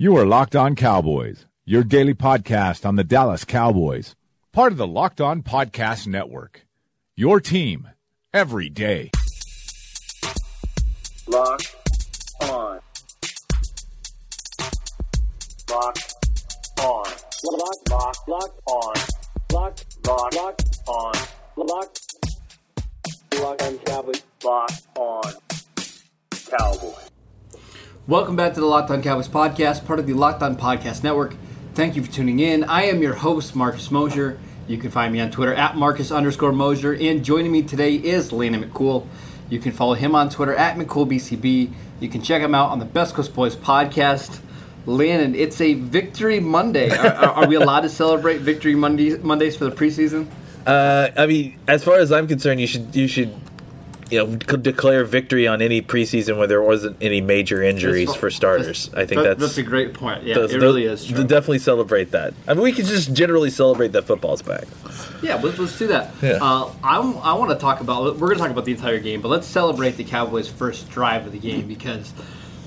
You are Locked On Cowboys, your daily podcast on the Dallas Cowboys, part of the Locked On Podcast Network. Your team every day. Locked on. Locked on. Locked, locked, locked on. Locked, locked, locked on. Locked. Locked on Cowboys. Locked on Cowboys. Welcome back to the Locked On Cowboys podcast, part of the Locked On Podcast Network. Thank you for tuning in. I am your host, Marcus Mosher. You can find me on Twitter at Marcus underscore Mosher. And joining me today is Landon McCool. You can follow him on Twitter at McCoolBCB. You can check him out on the Best Coast Boys podcast. Landon, it's a Victory Monday. Are, are, we allowed to celebrate Victory Monday, Mondays for the preseason? Uh, I mean, as far as I'm concerned, you should you should you know could declare victory on any preseason where there wasn't any major injuries for starters. I think that- that's that's a great point. Yeah, those- it really those- is true. Definitely celebrate that. I mean, we could just generally celebrate that football's back. Yeah, let's, let's do that. Yeah. Uh, I, I want to talk about, we're going to talk about the entire game, but let's celebrate the Cowboys' first drive of the game because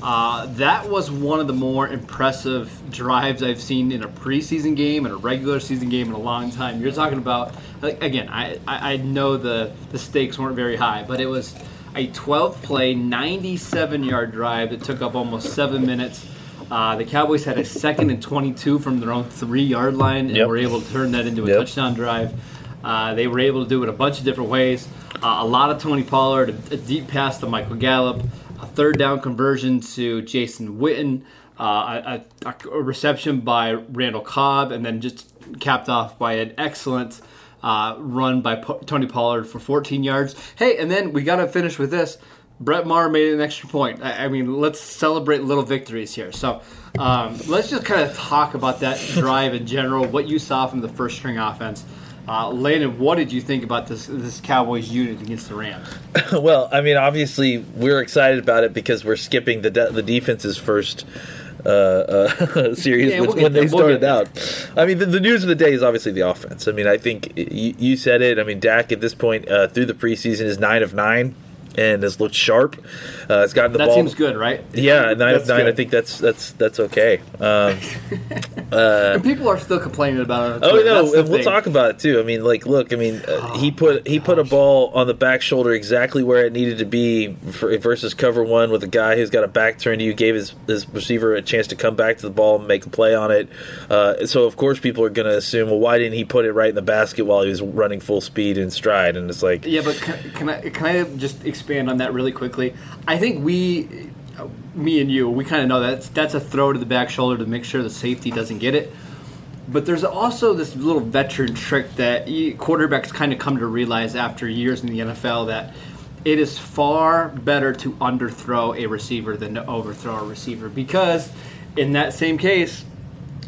uh, that was one of the more impressive drives I've seen in a preseason game and a regular season game in a long time. You're talking about, again, I, I, know the, the stakes weren't very high, but it was a 12 play, 97 yard drive that took up almost seven minutes. Uh, the Cowboys had a second and 22 from their own three yard line and Yep. were able to turn that into a Yep. touchdown drive. Uh, they were able to do it a bunch of different ways. Uh, a lot of Tony Pollard, a deep pass to Michael Gallup, a third down conversion to Jason Witten, uh, a, a, reception by Randall Cobb, and then just capped off by an excellent uh, run by Tony Pollard for 14 yards. Hey, and then we got to finish with this. Brett Maher made an extra point. I, I mean, let's celebrate little victories here. So um, let's just kind of talk about that drive in general, what you saw from the first string offense. Uh, Landon, what did you think about this this Cowboys unit against the Rams? well, I mean, obviously we're excited about it because we're skipping the de- the defense's first. Uh, uh, series Yeah, when, we'll when they there, we'll started out. I mean, the, the news of the day is obviously the offense. I mean, I think you, you said it. I mean, Dak at this point uh, through the preseason is nine of nine and has looked sharp. Uh, has gotten the That ball. That seems good, right? Yeah, nine of That's nine. I think that's that's that's okay. Um, And people are still complaining about it. Oh Twitter. no, and we'll thing. talk about it too. I mean, like, look, I mean, uh, he put he put a ball on the back shoulder exactly where it needed to be for, versus cover one with a guy who's got a back turn to you, gave his, his receiver a chance to come back to the ball and make a play on it. Uh, so of course people are going to assume, well, why didn't he put it right in the basket while he was running full speed in stride? And it's like, Yeah, but can, can I can I just expand on that really quickly? I think we, me and you, we kind of know that's that's a throw to the back shoulder to make sure the safety doesn't get it. But there's also this little veteran trick that quarterbacks kind of come to realize after years in the NFL that it is far better to underthrow a receiver than to overthrow a receiver because in that same case,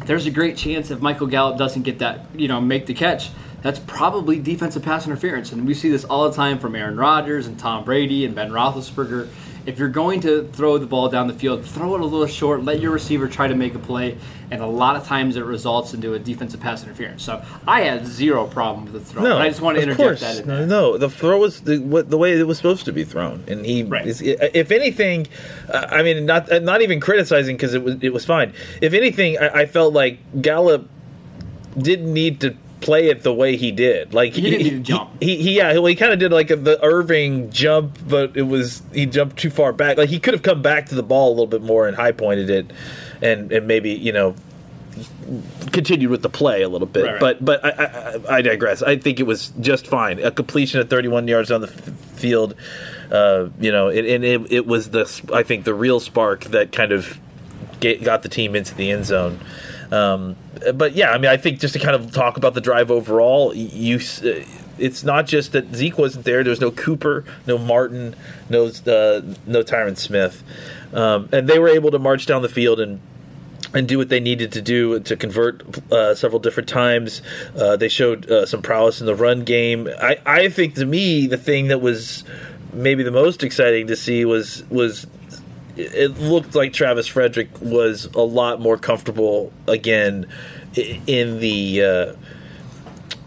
there's a great chance if Michael Gallup doesn't get that, you know, make the catch, that's probably defensive pass interference. And we see this all the time from Aaron Rodgers and Tom Brady and Ben Roethlisberger. If you're going to throw the ball down the field, throw it a little short, let your receiver try to make a play, and a lot of times it results into a defensive pass interference. So I had zero problem with the throw. no, I just want to interject course. that in no, no, the throw was the, the way it was supposed to be thrown, and he, Right. is, if anything, uh, I mean, not not even criticizing because it was it was fine. If anything, I, I felt like Gallup didn't need to play it the way he did. Like He didn't need to jump. He, he yeah, he kind of did like a, the Irvin jump, but it was he jumped too far back. Like he could have come back to the ball a little bit more and high pointed it, and and maybe you know continued with the play a little bit. Right, right. But but I, I, I digress. I think it was just fine. A completion at 31 yards on the f- field. Uh, you know, it, and it, it was the I think the real spark that kind of get, got the team into the end zone. Um, but yeah, I mean, I think just to kind of talk about the drive overall, you. uh, It's not just that Zeke wasn't there. There's no Cooper, no Martin, no uh, no Tyron Smith, um, and they were able to march down the field and and do what they needed to do to convert uh, several different times. Uh, they showed uh, some prowess in the run game. I, I think to me the thing that was maybe the most exciting to see was was it looked like Travis Frederick was a lot more comfortable again in the uh,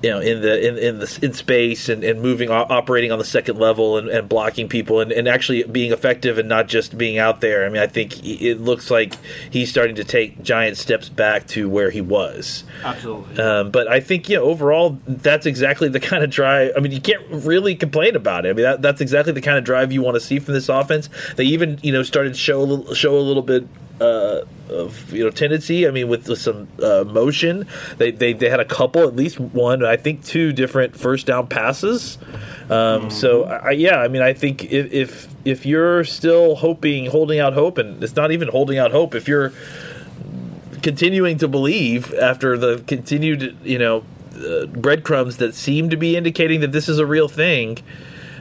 you know in the in, in the in space and, and moving operating on the second level and, and blocking people and, and actually being effective and not just being out there. I mean i think it looks like he's starting to take giant steps back to where he was. Absolutely. um, but i think you know overall that's exactly the kind of drive i mean you can't really complain about it. I mean that, that's exactly the kind of drive you want to see from this offense. They even you know started show a little, show a little bit uh, of you know tendency. I mean, with, with some uh, motion, they, they they had a couple, at least one, I think two different first down passes. Um, So I, yeah, I mean, I think if, if if you're still hoping, holding out hope, and it's not even holding out hope, if you're continuing to believe after the continued you know uh, breadcrumbs that seem to be indicating that this is a real thing.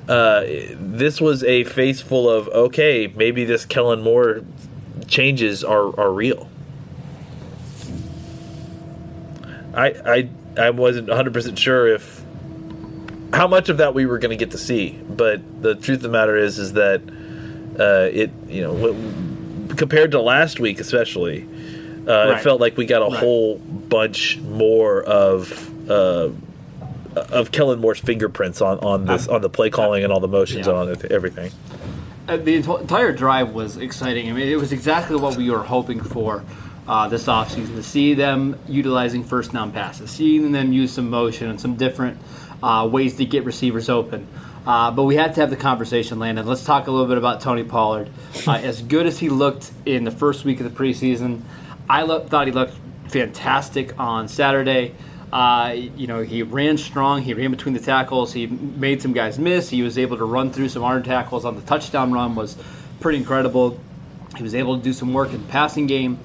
Uh, this was a face full of okay, maybe this Kellen Moore changes are, are real. I I I wasn't 100 percent sure if how much of that we were going to get to see, but the truth of the matter is is that uh, it you know compared to last week especially, uh, Right. it felt like we got a Right. whole bunch more of. Uh, of Kellen Moore's fingerprints on, on this on the play calling and all the motions Yeah. and on everything. Uh, the entire drive was exciting. I mean, it was exactly what we were hoping for uh, this offseason to see them utilizing first down passes, seeing them use some motion and some different uh, ways to get receivers open. Uh, but we had to have the conversation, Landon. Let's talk a little bit about Tony Pollard. Uh, as good as he looked in the first week of the preseason, I lo- thought he looked fantastic on Saturday. Uh, you know, he ran strong. He ran between the tackles. He made some guys miss. He was able to run through some hard tackles on the touchdown run. Was pretty incredible. He was able to do some work in the passing game.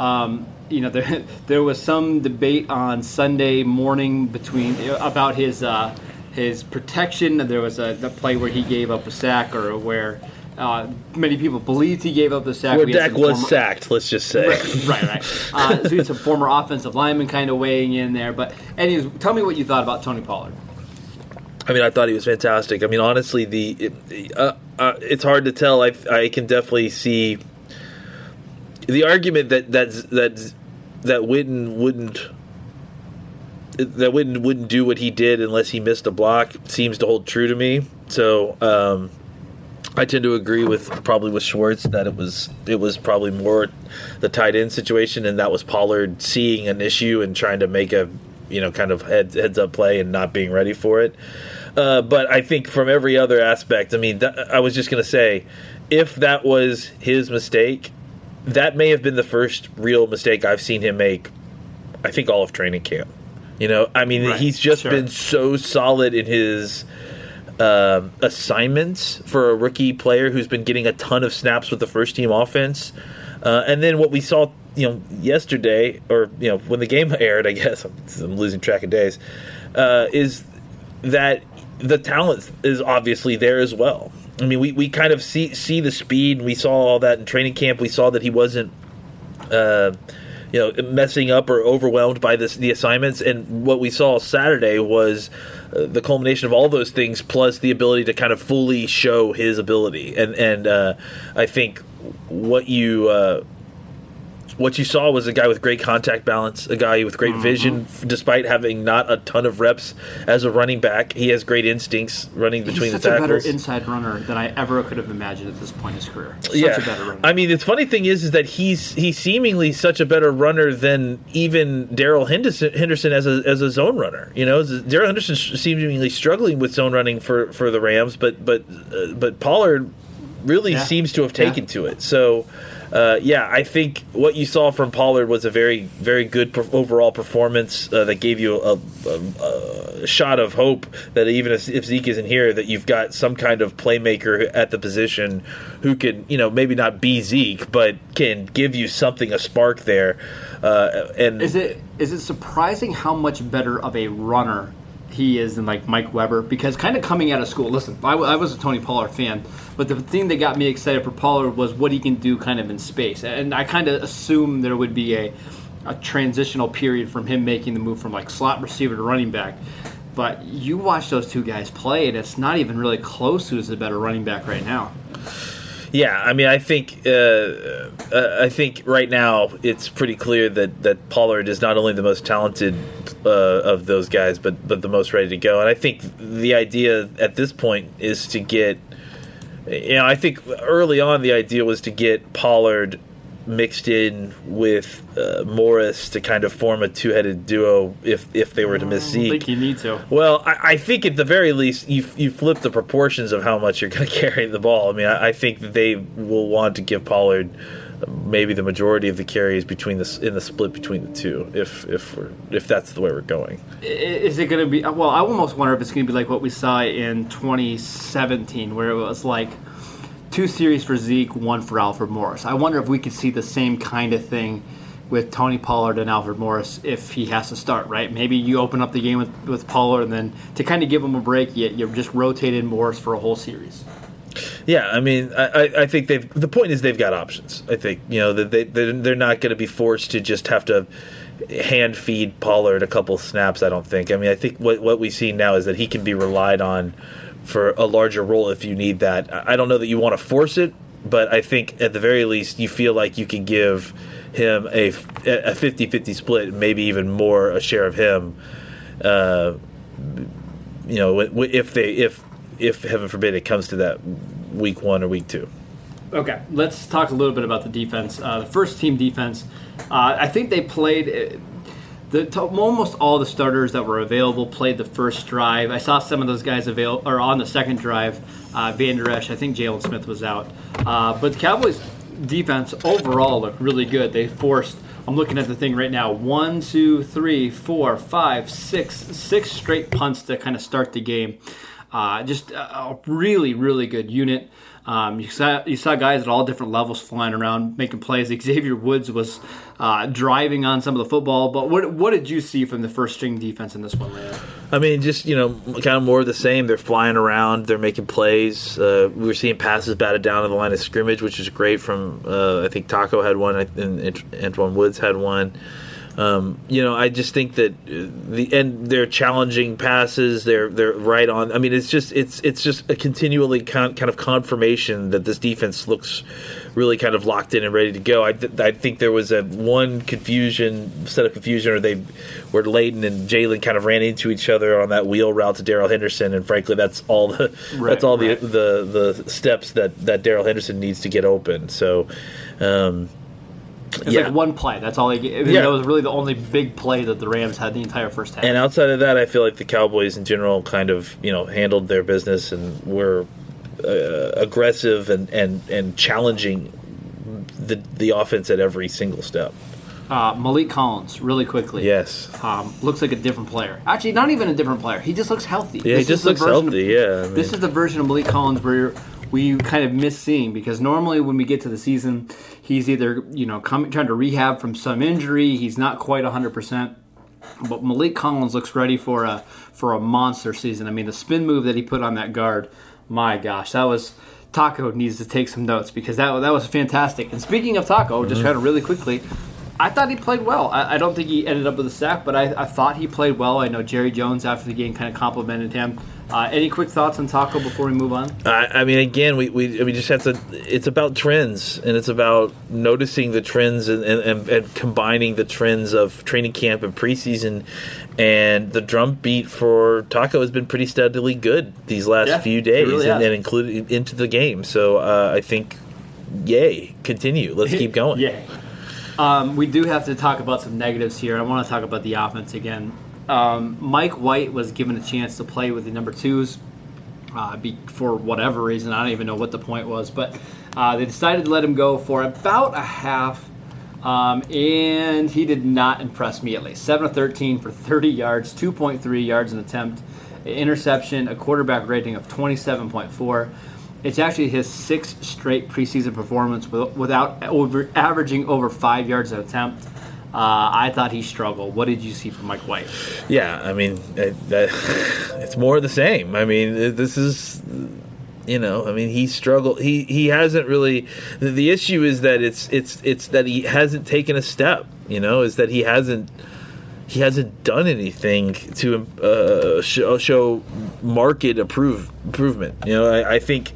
Um, you know, there there was some debate on Sunday morning between about his uh, his protection. There was a the play where he gave up a sack, or where uh, many people believed he gave up the sack. Where Dak was former- sacked, let's just say. right, right, right. Uh, so we had some former offensive lineman kind of weighing in there. But anyways, tell me what you thought about Tony Pollard. I mean, I thought he was fantastic. I mean, honestly, the it, uh, uh, it's hard to tell. I I can definitely see the argument that that's that that Witten wouldn't that Witten wouldn't do what he did unless he missed a block seems to hold true to me. So um, I tend to agree with probably with Schwartz that it was it was probably more the tight end situation, and that was Pollard seeing an issue and trying to make a you know kind of heads heads up play and not being ready for it. Uh, but I think from every other aspect, I mean, th- I was just going to say, if that was his mistake, that may have been the first real mistake I've seen him make. I think all of training camp. You know, I mean, Right, he's just sure. been so solid in his um, assignments for a rookie player who's been getting a ton of snaps with the first team offense. Uh, and then what we saw, you know, yesterday, or you know, when the game aired, I guess I'm, I'm losing track of days, uh, is that the talent is obviously there as well. I mean, we, we kind of see see the speed. We saw all that in training camp. We saw that he wasn't uh, you know messing up or overwhelmed by this the assignments. And what we saw saturday was uh, the culmination of all those things plus the ability to kind of fully show his ability. And and uh, i think what you uh, what you saw was a guy with great contact balance, a guy with great vision, despite having not a ton of reps as a running back. He has great instincts running between He's the such a better inside runner than I ever could have imagined at this point in his career. Such yeah, a better runner. I mean, the funny thing is, is that he's he's seemingly such a better runner than even Darrell Henderson, Henderson as a as a zone runner. You know, Darrell Henderson seemingly struggling with zone running for, for the Rams, but but uh, but Pollard really Yeah. seems to have Yeah. taken to it. So. Uh, yeah, I think what you saw from Pollard was a very, very good per- overall performance uh, that gave you a, a, a shot of hope that even if, if Zeke isn't here, that you've got some kind of playmaker at the position who can, you know, maybe not be Zeke, but can give you something, a spark there. Uh, and Is it is it surprising how much better of a runner he is than like Mike Weber? Because kind of coming out of school, listen, I was a Tony Pollard fan, but the thing that got me excited for Pollard was what he can do kind of in space, and I kind of assumed there would be a a transitional period from him making the move from like slot receiver to running back. But you watch those two guys play, and it's not even really close who's the better running back right now. Yeah, I mean, I think uh, uh, I think right now it's pretty clear that, that Pollard is not only the most talented uh, of those guys, but but the most ready to go. And I think the idea at this point is to get, you know, I think early on the idea was to get Pollard mixed in with uh, Morris to kind of form a two-headed duo if if they were to miss I Zeke. think you need to. Well, I, I think at the very least you you flip the proportions of how much you're going to carry the ball. I mean, I, I think that they will want to give Pollard maybe the majority of the carries between the in the split between the two, if if we're if that's the way we're going. Is it going to be? Well, I almost wonder if it's going to be like what we saw in 2017, where it was like two series for Zeke, one for Alfred Morris. I wonder if we could see the same kind of thing with Tony Pollard and Alfred Morris if he has to start, right? Maybe you open up the game with, with Pollard, and then to kind of give him a break, you, you just rotated Morris for a whole series. Yeah, I mean, I, I- think they've. The point is they've got options. I think you know that they they're not going to be forced to just have to hand feed Pollard a couple snaps. I don't think. I mean, I think what what we see now is that he can be relied on for a larger role if you need that. I don't know that you want to force it, but I think at the very least you feel like you can give him a a 50-50 split, maybe even more a share of him. Uh, you know, if they if if heaven forbid it comes to that week one or week two. Okay, let's talk a little bit about the defense. Uh, the first team defense, uh, I think they played. The, almost all the starters that were available played the first drive. I saw some of those guys avail or on the second drive. Uh, Vander Esch, I think Jaylon Smith was out, uh, but the Cowboys' defense overall looked really good. They forced. I'm looking at the thing right now. One, two, three, four, five, six, six straight punts to kind of start the game. Uh, just a really, really good unit. Um, you saw you saw guys at all different levels flying around making plays. Xavier Woods was uh, driving on some of the football. But what what did you see from the first string defense in this one? I mean, just you know, kind of more of the same. They're flying around. They're making plays. Uh, we were seeing passes batted down to the line of scrimmage, which is great. From uh, I think Taco had one, and Antwaun Woods had one. Um, you know, I just think that uh, the and they're challenging passes. They're they're right on. I mean, it's just it's it's just a continually con- kind of confirmation that this defense looks really kind of locked in and ready to go. I, th- I think there was a one confusion, set of confusion, or they where Leighton and Jaylon kind of ran into each other on that wheel route to Darrell Henderson, and frankly, that's all the Right, that's all right. the the the steps that that Darrell Henderson needs to get open. So. Um, It's yeah. like one play. That's all they get. I mean, Yeah. That was really the only big play that the Rams had the entire first half. And outside of that, I feel like the Cowboys in general kind of you know handled their business and were uh, aggressive and, and, and challenging the the offense at every single step. uh, Maliek Collins, really quickly. Yes, Um, looks like a different player. Actually, not even a different player. He just looks healthy. yeah, he This is just looks healthy. Of, yeah, I mean, This is the version of Maliek Collins where we kind of miss seeing because normally when we get to the season, he's either you know coming trying to rehab from some injury. He's not quite 100. percent But Maliek Collins looks ready for a for a monster season. I mean, the spin move that he put on that guard, my gosh, that was Taco needs to take some notes because that that was fantastic. And speaking of Taco, just mm-hmm. kind of really quickly, I thought he played well. I, I don't think he ended up with a sack, but I, I thought he played well. I know Jerry Jones after the game kind of complimented him. Uh, any quick thoughts on Taco before we move on? I, I mean, again, we, we we just have to. It's about trends, and it's about noticing the trends and, and, and, combining the trends of training camp and preseason. And the drum beat for Taco has been pretty steadily good these last Yeah, few days, really and, and included into the game. So uh, I think, yay, continue. Let's keep going. Yeah. Um, we do have to talk about some negatives here. I want to talk about the offense again. Um, Mike White was given a chance to play with the number twos uh, be, for whatever reason. I don't even know what the point was, but uh, they decided to let him go for about a half. Um, and he did not impress me at least. 7 of 13 for 30 yards, 2.3 yards an attempt, interception, a quarterback rating of 27.4. It's actually his sixth straight preseason performance without over averaging over five yards an attempt. Uh, I thought he struggled. What did you see from Mike White? Yeah, I mean, it, it's more the same. I mean, this is, you know, I mean, he struggled. He he hasn't really. The, the issue is that it's it's it's that he hasn't taken a step. You know, is that he hasn't he hasn't done anything to uh, show, show market approve, improvement. You know, I, I think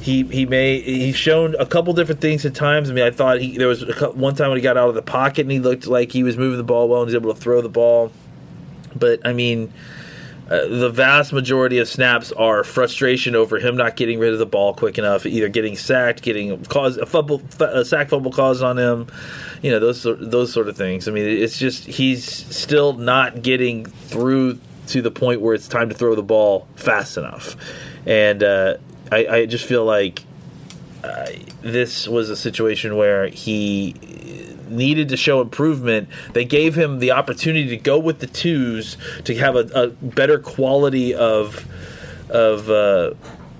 he he may he's shown a couple different things at times. I mean, I thought he there was a, one time when he got out of the pocket and he looked like he was moving the ball well and was able to throw the ball. But I mean, uh, the vast majority of snaps are frustration over him not getting rid of the ball quick enough, either getting sacked, getting cause a fumble, a sack fumble caused on him, you know those those sort of things. I mean, it's just he's still not getting through to the point where it's time to throw the ball fast enough, and uh, I, I just feel like uh, this was a situation where he needed to show improvement. They gave him the opportunity to go with the twos to have a, a better quality of of uh,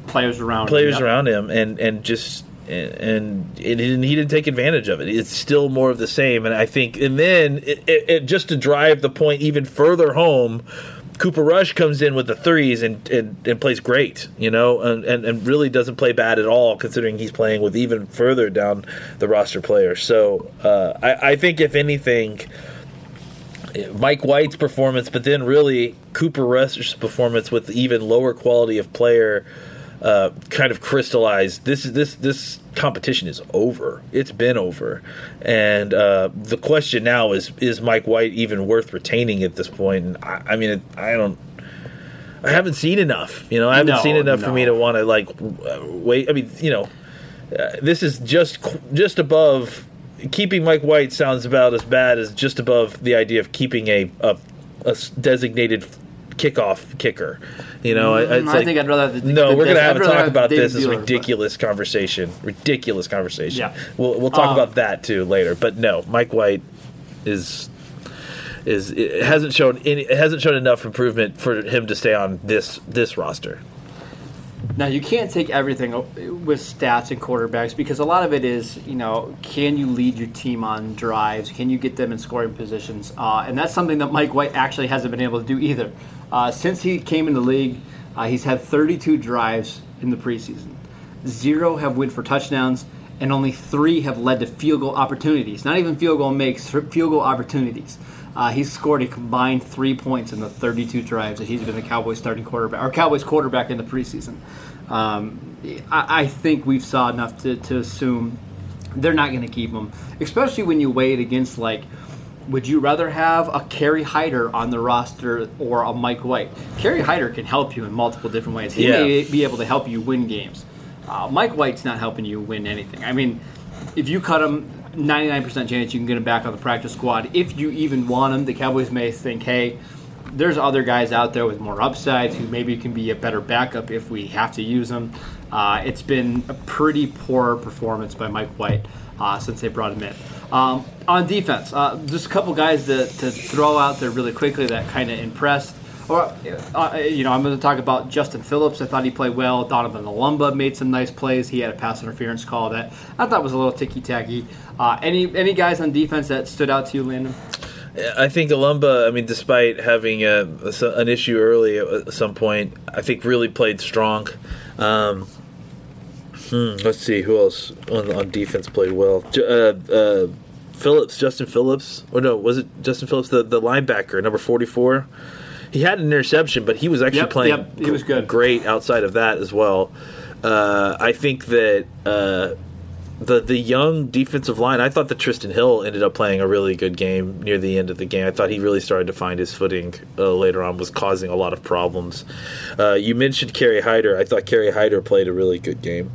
Players around. him, players yep. around him, and and just and it didn't, he didn't take advantage of it. It's still more of the same, and I think, and then it, it, just to drive the point even further home. Cooper Rush comes in with the threes and, and, and plays great, you know, and, and, and really doesn't play bad at all, considering he's playing with even further down the roster players. So uh, I, I think, if anything, Mike White's performance, but then really Cooper Rush's performance with even lower quality of player uh, kind of crystallized. This is this this competition is over. It's been over, and uh, the question now is: Is Mike White even worth retaining at this point? And I, I mean, it, I don't. I haven't seen enough. You know, I haven't No, seen enough for me to want to like wait. I mean, you know, uh, this is just just above keeping Mike White sounds about as bad as just above the idea of keeping a a designated kickoff kicker. You know, I, Mm, I like- think I'd rather have the- no. we're gonna have I'd a talk about David this. This Bueller, but- ridiculous conversation. Ridiculous conversation. Yeah. We'll we'll talk Um, about that too later. But no, Mike White is is it hasn't shown any, it hasn't shown enough improvement for him to stay on this this roster. Now you can't take everything with stats and quarterbacks because a lot of it is, you know, can you lead your team on drives? Can you get them in scoring positions? Uh, and that's something that Mike White actually hasn't been able to do either. Uh, since he came in the league, uh, he's had 32 drives in the preseason. Zero have went for touchdowns, and only three have led to field goal opportunities. Not even field goal makes, field goal opportunities. Uh, he's scored a combined three points in the 32 drives that he's been the Cowboys starting quarterback or Cowboys quarterback in the preseason. Um, I, I think we've saw enough to, to assume they're not going to keep him, especially when you weigh it against like. Would you rather have a Kerry Hyder on the roster or a Mike White? Kerry Hyder can help you in multiple different ways. He Yeah. may be able to help you win games. Uh, Mike White's not helping you win anything. I mean, if you cut him, 99% chance you can get him back on the practice squad. If you even want him, the Cowboys may think, hey, there's other guys out there with more upsides who maybe can be a better backup if we have to use them. Uh, it's been a pretty poor performance by Mike White uh, since they brought him in. Um, on defense, uh, just a couple guys to, to throw out there really quickly that kind of impressed. Or, uh, you know, I'm going to talk about Justin Phillips. I thought he played well. Donovan Olumba made some nice plays. He had a pass interference call that I thought was a little ticky tacky. Uh, any any guys on defense that stood out to you, Landon? I think Olumba, I mean, despite having a, a- an issue early at some point, I think really played strong. Um, hmm, let's see who else on, on defense played well. Uh, uh, Phillips, Justin Phillips, or no, was it Justin Phillips, the, the linebacker, number forty four? He had an interception, but he was actually Yep, playing yep, he was good. great outside of that as well. Uh, I think that uh, the the young defensive line. I thought that Trysten Hill ended up playing a really good game near the end of the game. I thought he really started to find his footing uh, later on. Was causing a lot of problems. Uh, you mentioned Kerry Hyder. I thought Kerry Hyder played a really good game.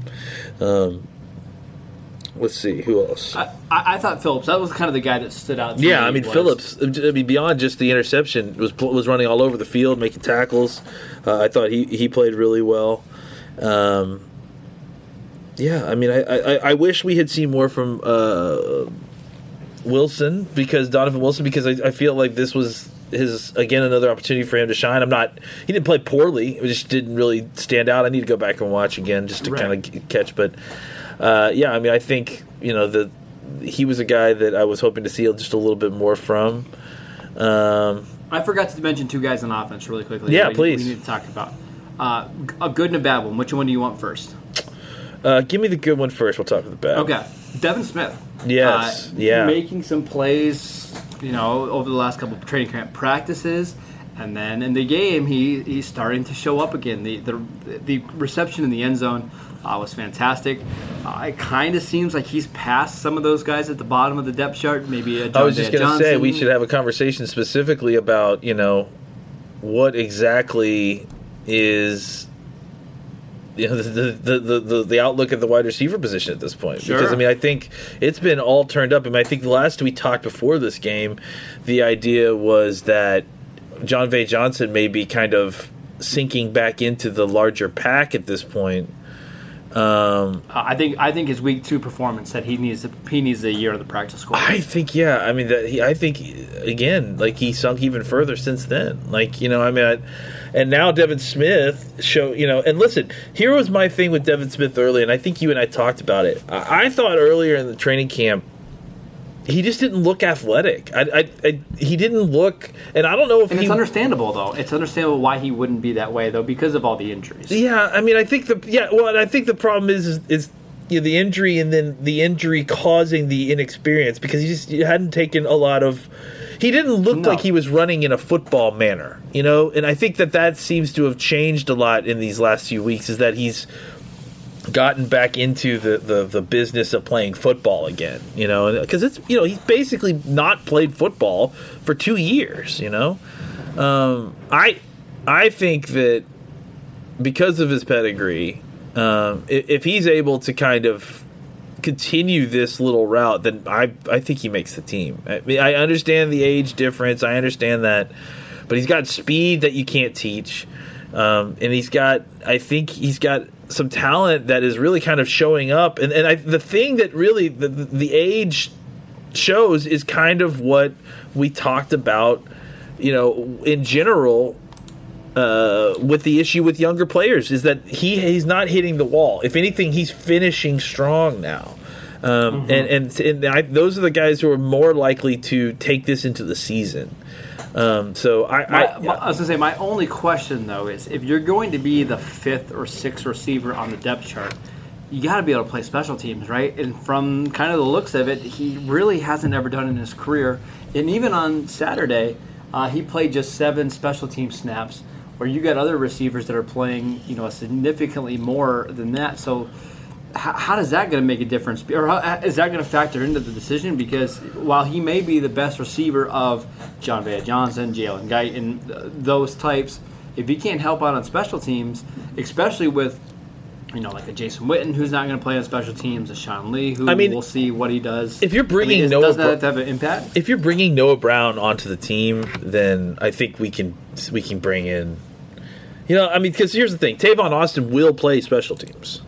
Um, let's see who else. I, I I thought Phillips. That was kind of the guy that stood out. To Yeah, me I mean was- Phillips. I mean beyond just the interception, was was running all over the field, making tackles. Uh, I thought he he played really well. Um, yeah, I mean, I, I I wish we had seen more from uh, Wilson because Donovan Wilson because I, I feel like this was his again another opportunity for him to shine. I'm not he didn't play poorly, it just didn't really stand out. I need to go back and watch again just to Right. kind of catch. But uh, yeah, I mean, I think you know the he was a guy that I was hoping to see just a little bit more from. Um, I forgot to mention two guys on offense really quickly. Yeah, we- please. We need to talk about uh, a good and a bad one. Which one do you want first? uh, give me the good one first. We'll talk about the bad. Okay, Devin Smith. Yes, Uh, yeah. Making some plays, you know, over the last couple of training camp practices, and then in the game, he he's starting to show up again. The the the reception in the end zone uh, was fantastic. Uh, it kind of seems like he's past some of those guys at the bottom of the depth chart. Maybe a John I was just going to say we should have a conversation specifically about you know what exactly is you know the the, the, the, the outlook at the wide receiver position at this point because I mean I think it's been all turned up. I mean I think the last we talked before this game, the idea was that Jon'Vea Johnson may be kind of sinking back into the larger pack at this point. Um, I think I think his week two performance said he needs a, he needs a year of the practice squad. I think yeah. I mean that he, I think again, like he sunk even further since then. Like you know, I mean, I, and now Devin Smith show you know. And listen, here was my thing with Devin Smith early, and I think you and I talked about it. I, I thought earlier in the training camp. He just didn't look athletic. I, I, I, he didn't look, and I don't know if and he. it's understandable though. It's understandable why he wouldn't be that way though because of all the injuries. Yeah, I mean, I think the yeah. Well, and I think the problem is is, is you know, the injury, and then the injury causing the inexperience because he just hadn't taken a lot of. He didn't look No. like he was running in a football manner, you know. And I think that that seems to have changed a lot in these last few weeks. Is that he's gotten back into the, the, the business of playing football again, you know, because it's you know he's basically not played football for two years, you know. Um, I I think that because of his pedigree, um, i- if he's able to kind of continue this little route, then I I think he makes the team. I, mean, I understand the age difference. I understand that, but he's got speed that you can't teach, um, and he's got I think he's got some talent that is really kind of showing up. And and I, the thing that really the, the age shows is kind of what we talked about. You know, in general, uh, with the issue with younger players is that he he's not hitting the wall. If anything, he's finishing strong now. Um, Mm-hmm. And and, and I, those are the guys who are more likely to take this into the season. Um, so I, I, I was gonna say my only question though is if you're going to be the fifth or sixth receiver on the depth chart, you got to be able to play special teams, right? And from kind of the looks of it, he really hasn't ever done in his career. And even on Saturday, uh, he played just seven special team snaps, where you got other receivers that are playing, you know, significantly more than that. So. How, how does that going to make a difference, or how, uh, is that going to factor into the decision? Because while he may be the best receiver of Jon'Vea Johnson, Jalen Guy, and those types, if he can't help out on special teams, especially with you know like a Jason Witten who's not going to play on special teams, a Sean Lee who I mean, we'll see what he does. if you're bringing I mean, is- Noah does that have an impact? if you're bringing Noah Brown onto the team, then I think we can we can bring in. You know, I mean, because here's the thing: Tavon Austin will play special teams.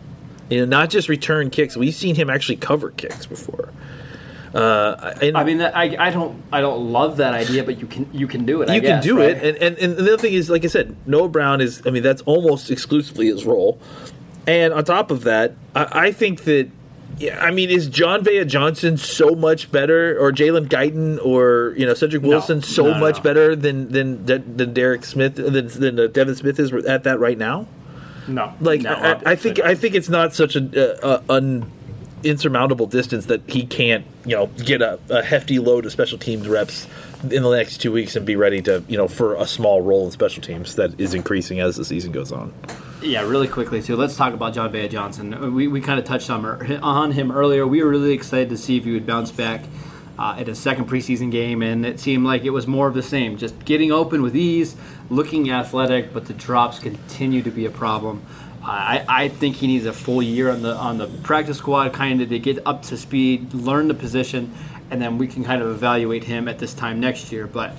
You know, not just return kicks. We've seen him actually cover kicks before. Uh, and I mean, that, I, I don't I don't love that idea, but you can you can do it. I you can guess, do right? it, and, and and the other thing is, like I said, Noah Brown is. I mean, that's almost exclusively his role. And on top of that, I, I think that. Yeah, I mean, is Jon'Vea Johnson so much better, or Jalen Guyton, or you know Cedric Wilson so No, no, much no. better than than than Derek Smith than, than uh, Devin Smith is at that right now? No, Like, no, I, I think. I think it's not such a, a, a un, insurmountable distance that he can't you know get a, a hefty load of special teams reps in the next two weeks and be ready to you know for a small role in special teams that is increasing as the season goes on. Yeah, really quickly too. Let's talk about Jon'Vea Johnson. We, we kind of touched on, on him earlier. We were really excited to see if he would bounce back uh, at his second preseason game, and it seemed like it was more of the same. Just getting open with ease, looking athletic, but the drops continue to be a problem. I, I think he needs a full year on the on the practice squad, kind of to get up to speed, learn the position, and then we can kind of evaluate him at this time next year. But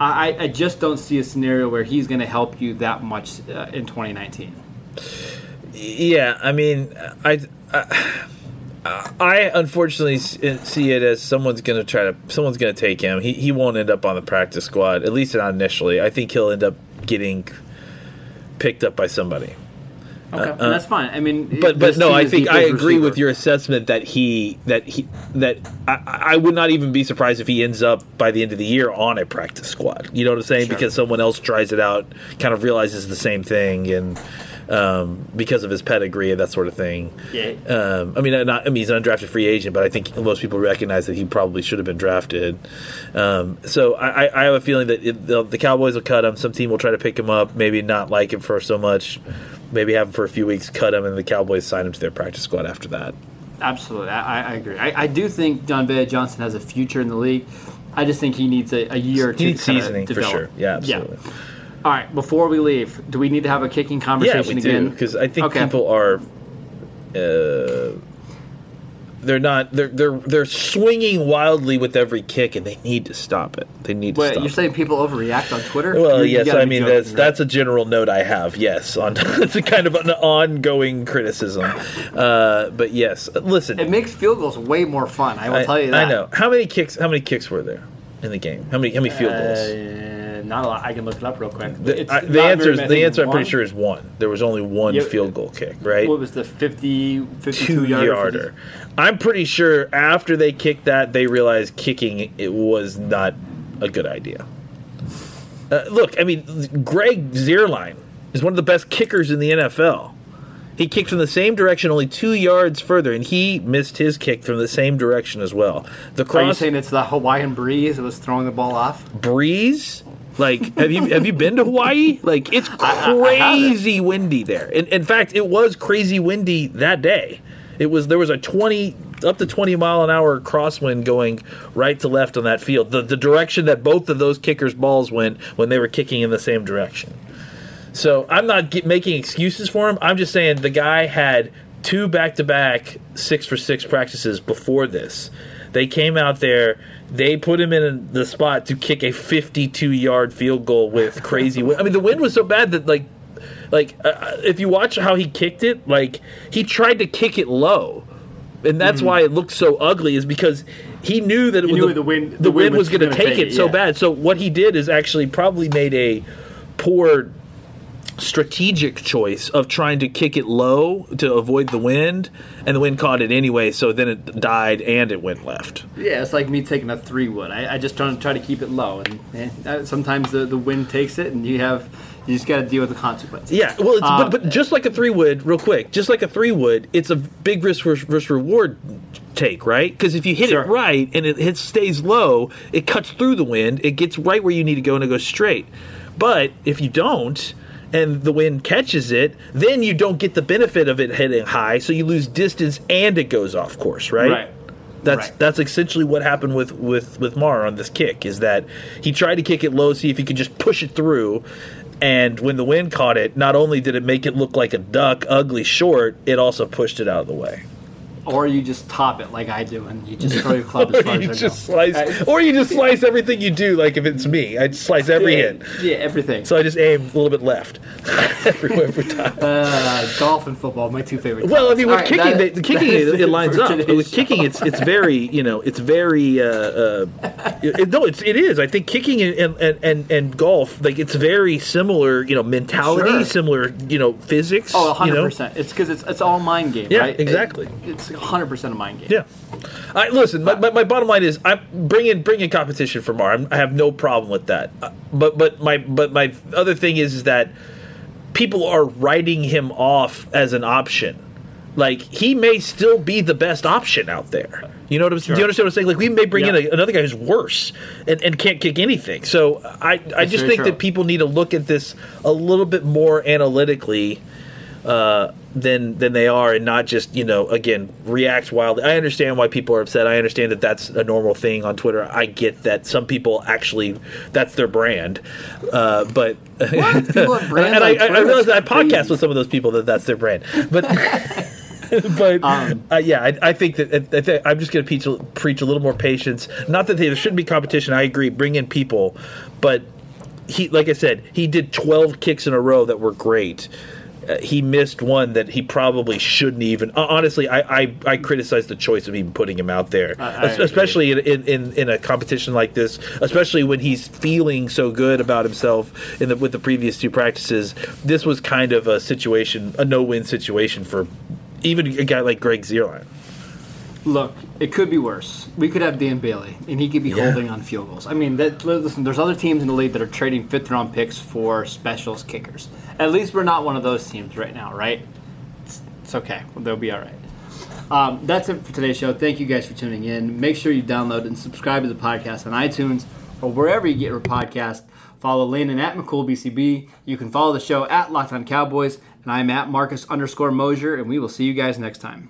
I, I just don't see a scenario where he's going to help you that much uh, in 2019. Yeah, I mean, I, I, I unfortunately see it as someone's going to try to someone's going to take him. He he won't end up on the practice squad at least not initially. I think he'll end up getting picked up by somebody. Okay, and that's fine. I mean, Uh, But but no, I think I agree with your assessment that he that he that I, I would not even be surprised if he ends up by the end of the year on a practice squad. You know what I'm saying? Sure. Because someone else tries it out, kind of realizes the same thing, and um, because of his pedigree and that sort of thing. Yeah. Um, I mean, not, I mean, he's an undrafted free agent, but I think most people recognize that he probably should have been drafted. Um, so I, I have a feeling that it, the, the Cowboys will cut him. Some team will try to pick him up, maybe not like him for so much. maybe have him for a few weeks, cut him, and the Cowboys sign him to their practice squad after that. Absolutely, I, I agree. I, I do think Jon'Vea Johnson has a future in the league. I just think he needs a, a year or two He needs seasoning for sure. Yeah, absolutely. All right, before we leave, do we need to have a kicking conversation Yeah, conversation we again? do because I think Okay. people are. Uh, they're not. They're they're they're swinging wildly with every kick, and they need to stop it. They need to stop it. Wait, stop. you're it. saying people overreact on Twitter? Well, You- you yes, gotta I mean joking, that's right? that's a general note I have. Yes, on it's a kind of an ongoing criticism. Uh, but yes, listen, It makes field goals way more fun. I will I, tell you that. I know how many kicks. How many kicks were there in the game? How many how many field goals? Uh, not a lot. I can look it up real quick. The, the answer is the answer. I'm pretty sure is one. There was only one Yeah, field goal kick, right? What was the 50, 52 two yarder? yarder. I'm pretty sure after they kicked that, they realized kicking it was not a good idea. Uh, look, I mean, Greg Zuerlein is one of the best kickers in the NFL. He kicked from the same direction, only two yards further, and he missed his kick from the same direction as well. The Are you cross saying it's the Hawaiian breeze that was throwing the ball off? breeze. Like, have you have you been to Hawaii? Like, it's crazy windy there. In, in fact, it was crazy windy that day. It was there was a twenty up to twenty mile an hour crosswind going right to left on that field. The the direction that both of those kickers' balls went when they were kicking in the same direction. So I'm not get, making excuses for him. I'm just saying the guy had two back to back six for six practices before this. They came out there. They put him in the spot to kick a 52 yard field goal with crazy wind. I mean, the wind was so bad that like, like uh, if you watch how he kicked it, like he tried to kick it low, and that's why it looked so ugly. Is because he knew that it was knew the wind- the, the wind wind was was going to take it it, so bad. So what he did is actually probably made a poor strategic choice of trying to kick it low to avoid the wind, and the wind caught it anyway. So then it died and it went left. Yeah, it's like me taking a three wood. I, I just try to try to keep it low, and, and uh, sometimes the, the wind takes it, and you have you just got to deal with the consequences. Yeah, well, it's, Um, but, but just like a three wood, real quick, just like a three wood, it's a big risk versus reward take, right? Because if you hit Sure. it right and it hits, stays low, it cuts through the wind, it gets right where you need to go, and it goes straight. But if you don't, and the wind catches it, then you don't get the benefit of it hitting high, so you lose distance and it goes off course, right? Right. That's Right. that's essentially what happened with with with Maher on this kick is that he tried to kick it low, see if he could just push it through. And when the wind caught it, not only did it make it look like a duck, ugly short, it also pushed it out of the way. Or you just top it like I do, and you just throw your club as Or far you as I just go. slice, Uh, or you just slice everything you do. Like if it's me, I just slice every yeah, hit. yeah, everything. So I just aim a little bit left every, every time. uh, golf and football, my two favorite. Well, I mean, with All right, kicking, that- the, the kicking it, it lines up. With kicking, it's it's very you know it's very uh, uh, it, no, it's it is. I think kicking and, and and and golf like it's very similar. You know, mentality, Sure. similar. You know, physics. Oh, you 100 know? percent. It's because it's it's all mind game, Yeah, right? It- exactly. it's 100 percent a mind game. Yeah. I listen. My, my, my bottom line is, I'm bring in bring in competition for Maher. I'm, I have no problem with that. Uh, But but my but my other thing is, is that people are writing him off as an option. Like he may still be the best option out there. You know what I'm? Saying do you understand what I'm saying? Like we may bring in a, another guy who's worse and, and can't kick anything. So I I just think true. that people need to look at this a little bit more analytically uh, than than they are, and not just you know again react wildly. I understand why people are upset. I understand that that's a normal thing on Twitter. I get that some people actually that's their brand, uh, but brands and I, I, I that I podcast with some of those people that that's their brand, but. but Um, uh, yeah, I, I think that I think I'm just going to preach, preach a little more patience. Not that there shouldn't be competition. I agree. Bring in people, but he, like I said, he did 12 kicks in a row that were great. Uh, he missed one that he probably shouldn't even. Uh, honestly, I, I I criticize the choice of even putting him out there, I- I especially in, in, in, a competition like this. Especially when he's feeling so good about himself in the with the previous two practices. This was kind of a situation, a no-win situation for even a guy like Greg Zuerlein. Look, it could be worse. We could have Dan Bailey, and he could be Yeah. holding on field goals. I mean, that, listen, there's other teams in the league that are trading fifth round picks for specials kickers. At least we're not one of those teams right now, right? It's, it's okay. They'll be all right. Um, that's it for today's show. Thank you guys for tuning in. Make sure you download and subscribe to the podcast on iTunes or wherever you get your podcast. Follow Landon at McCoolBCB. You can follow the show at Locked On Cowboys And I'm at Marcus underscore Mosher, and we will see you guys next time.